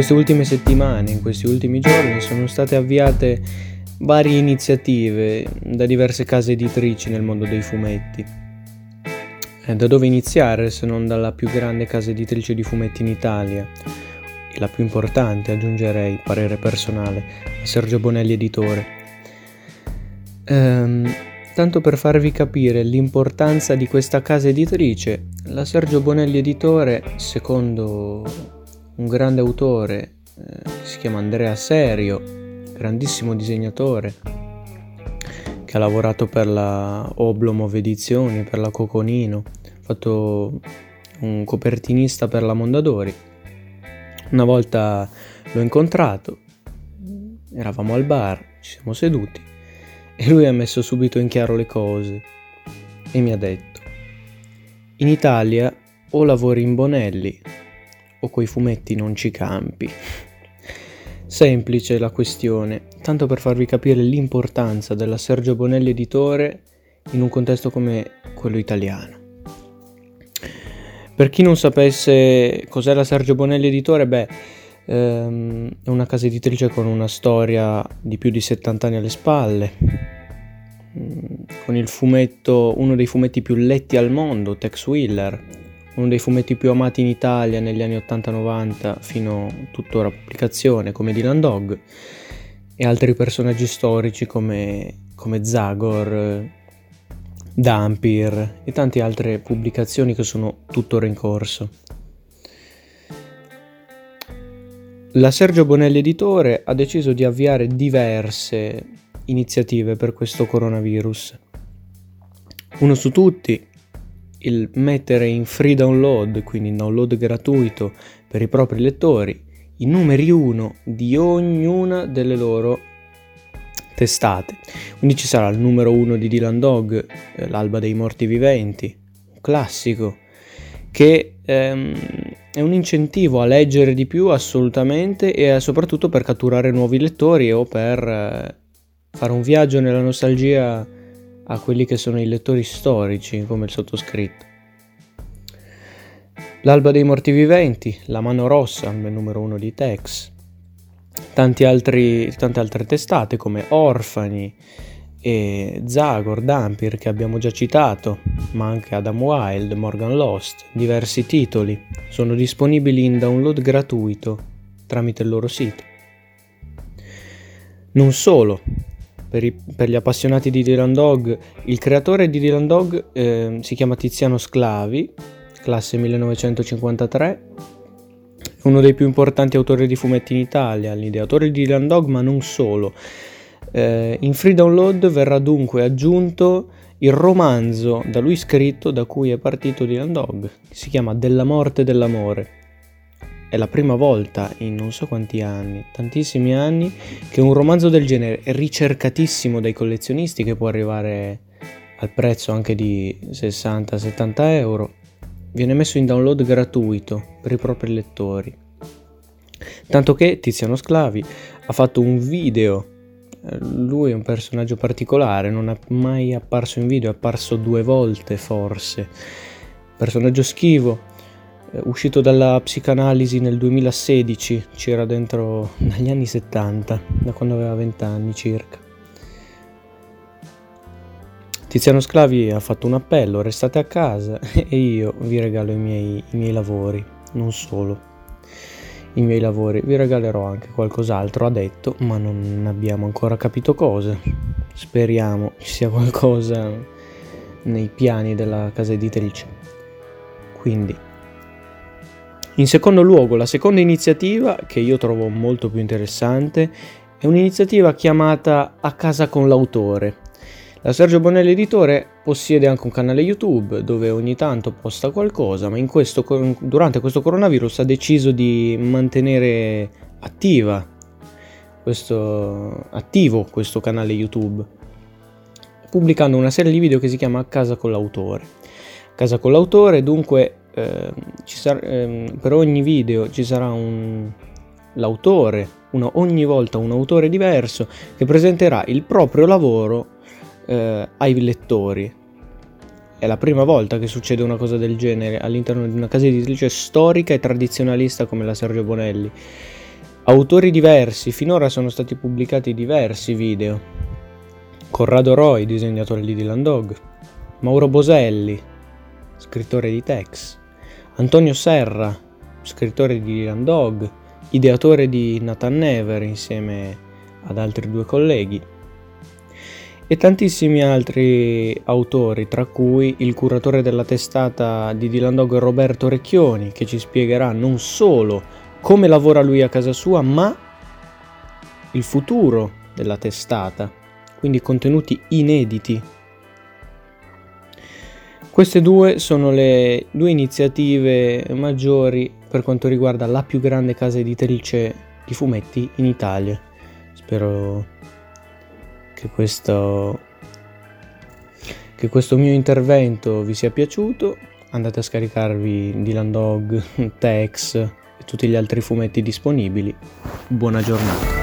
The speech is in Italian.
queste ultime settimane, in questi ultimi giorni, sono state avviate varie iniziative da diverse case editrici nel mondo dei fumetti. E da dove iniziare se non dalla più grande casa editrice di fumetti in Italia? E la più importante, aggiungerei, parere personale, Sergio Bonelli Editore. Ehm, tanto per farvi capire l'importanza di questa casa editrice, la Sergio Bonelli Editore, secondo un grande autore, eh, si chiama Andrea Serio, grandissimo disegnatore, che ha lavorato per la Oblomov Edizioni, per la Coconino, ha fatto un copertinista per la Mondadori. Una volta l'ho incontrato, eravamo al bar, ci siamo seduti e lui ha messo subito in chiaro le cose e mi ha detto, in Italia o lavori in Bonelli o coi fumetti non ci campi. Semplice la questione, tanto per farvi capire l'importanza della Sergio Bonelli editore in un contesto come quello italiano. Per chi non sapesse cos'è la Sergio Bonelli editore, beh, ehm, è una casa editrice con una storia di più di 70 anni alle spalle, mm, con il fumetto, uno dei fumetti più letti al mondo, Tex Wheeler, uno dei fumetti più amati in Italia negli anni 80-90 fino a tuttora pubblicazione come Dylan Dog e altri personaggi storici come, come Zagor, Dampir e tante altre pubblicazioni che sono tuttora in corso. La Sergio Bonelli Editore ha deciso di avviare diverse iniziative per questo coronavirus. Uno su tutti il mettere in free download, quindi in download gratuito per i propri lettori, i numeri 1 di ognuna delle loro testate. Quindi ci sarà il numero 1 di Dylan Dog, eh, l'alba dei morti viventi, un classico, che ehm, è un incentivo a leggere di più assolutamente e soprattutto per catturare nuovi lettori o per eh, fare un viaggio nella nostalgia a quelli che sono i lettori storici come il sottoscritto. L'alba dei morti viventi, La mano rossa, il numero uno di Tex, altri, tante altre testate come Orfani e Zagor, Dampir che abbiamo già citato, ma anche Adam Wild, Morgan Lost, diversi titoli sono disponibili in download gratuito tramite il loro sito. Non solo, per, i, per, gli appassionati di Dylan Dog, il creatore di Dylan Dog eh, si chiama Tiziano Sclavi, classe 1953, uno dei più importanti autori di fumetti in Italia, l'ideatore di Dylan Dog, ma non solo. Eh, in free download verrà dunque aggiunto il romanzo da lui scritto da cui è partito Dylan Dog, si chiama Della morte dell'amore è la prima volta in non so quanti anni, tantissimi anni, che un romanzo del genere ricercatissimo dai collezionisti che può arrivare al prezzo anche di 60-70 euro, viene messo in download gratuito per i propri lettori. Tanto che Tiziano Sclavi ha fatto un video, lui è un personaggio particolare, non è mai apparso in video, è apparso due volte forse, personaggio schivo, eh, uscito dalla psicanalisi nel 2016, c'era dentro dagli anni 70, da quando aveva 20 anni circa. Tiziano Sclavi ha fatto un appello, restate a casa e io vi regalo i miei, i miei lavori, non solo i miei lavori, vi regalerò anche qualcos'altro, ha detto, ma non abbiamo ancora capito cosa. Speriamo ci sia qualcosa nei piani della casa editrice. Quindi in secondo luogo, la seconda iniziativa, che io trovo molto più interessante, è un'iniziativa chiamata A casa con l'autore. La Sergio Bonelli Editore possiede anche un canale YouTube dove ogni tanto posta qualcosa, ma questo, durante questo coronavirus ha deciso di mantenere attiva questo, attivo questo canale YouTube, pubblicando una serie di video che si chiama A casa con l'autore. Casa con l'autore dunque Ehm, sarà, eh, per ogni video ci sarà un, l'autore, uno, ogni volta un autore diverso che presenterà il proprio lavoro eh, ai lettori. È la prima volta che succede una cosa del genere all'interno di una casa editrice storica e tradizionalista come la Sergio Bonelli. autori diversi, finora sono stati pubblicati diversi video. Corrado Roy, disegnatore di Dylan Dog, Mauro Boselli, scrittore di Tex, Antonio Serra, scrittore di Dylan Dog, ideatore di Nathan Never insieme ad altri due colleghi, e tantissimi altri autori, tra cui il curatore della testata di Dylan Dog Roberto Recchioni, che ci spiegherà non solo come lavora lui a casa sua, ma il futuro della testata, quindi contenuti inediti. Queste due sono le due iniziative maggiori per quanto riguarda la più grande casa editrice di fumetti in Italia. Spero che questo, che questo mio intervento vi sia piaciuto. Andate a scaricarvi Dylan Dog, Tex e tutti gli altri fumetti disponibili. Buona giornata.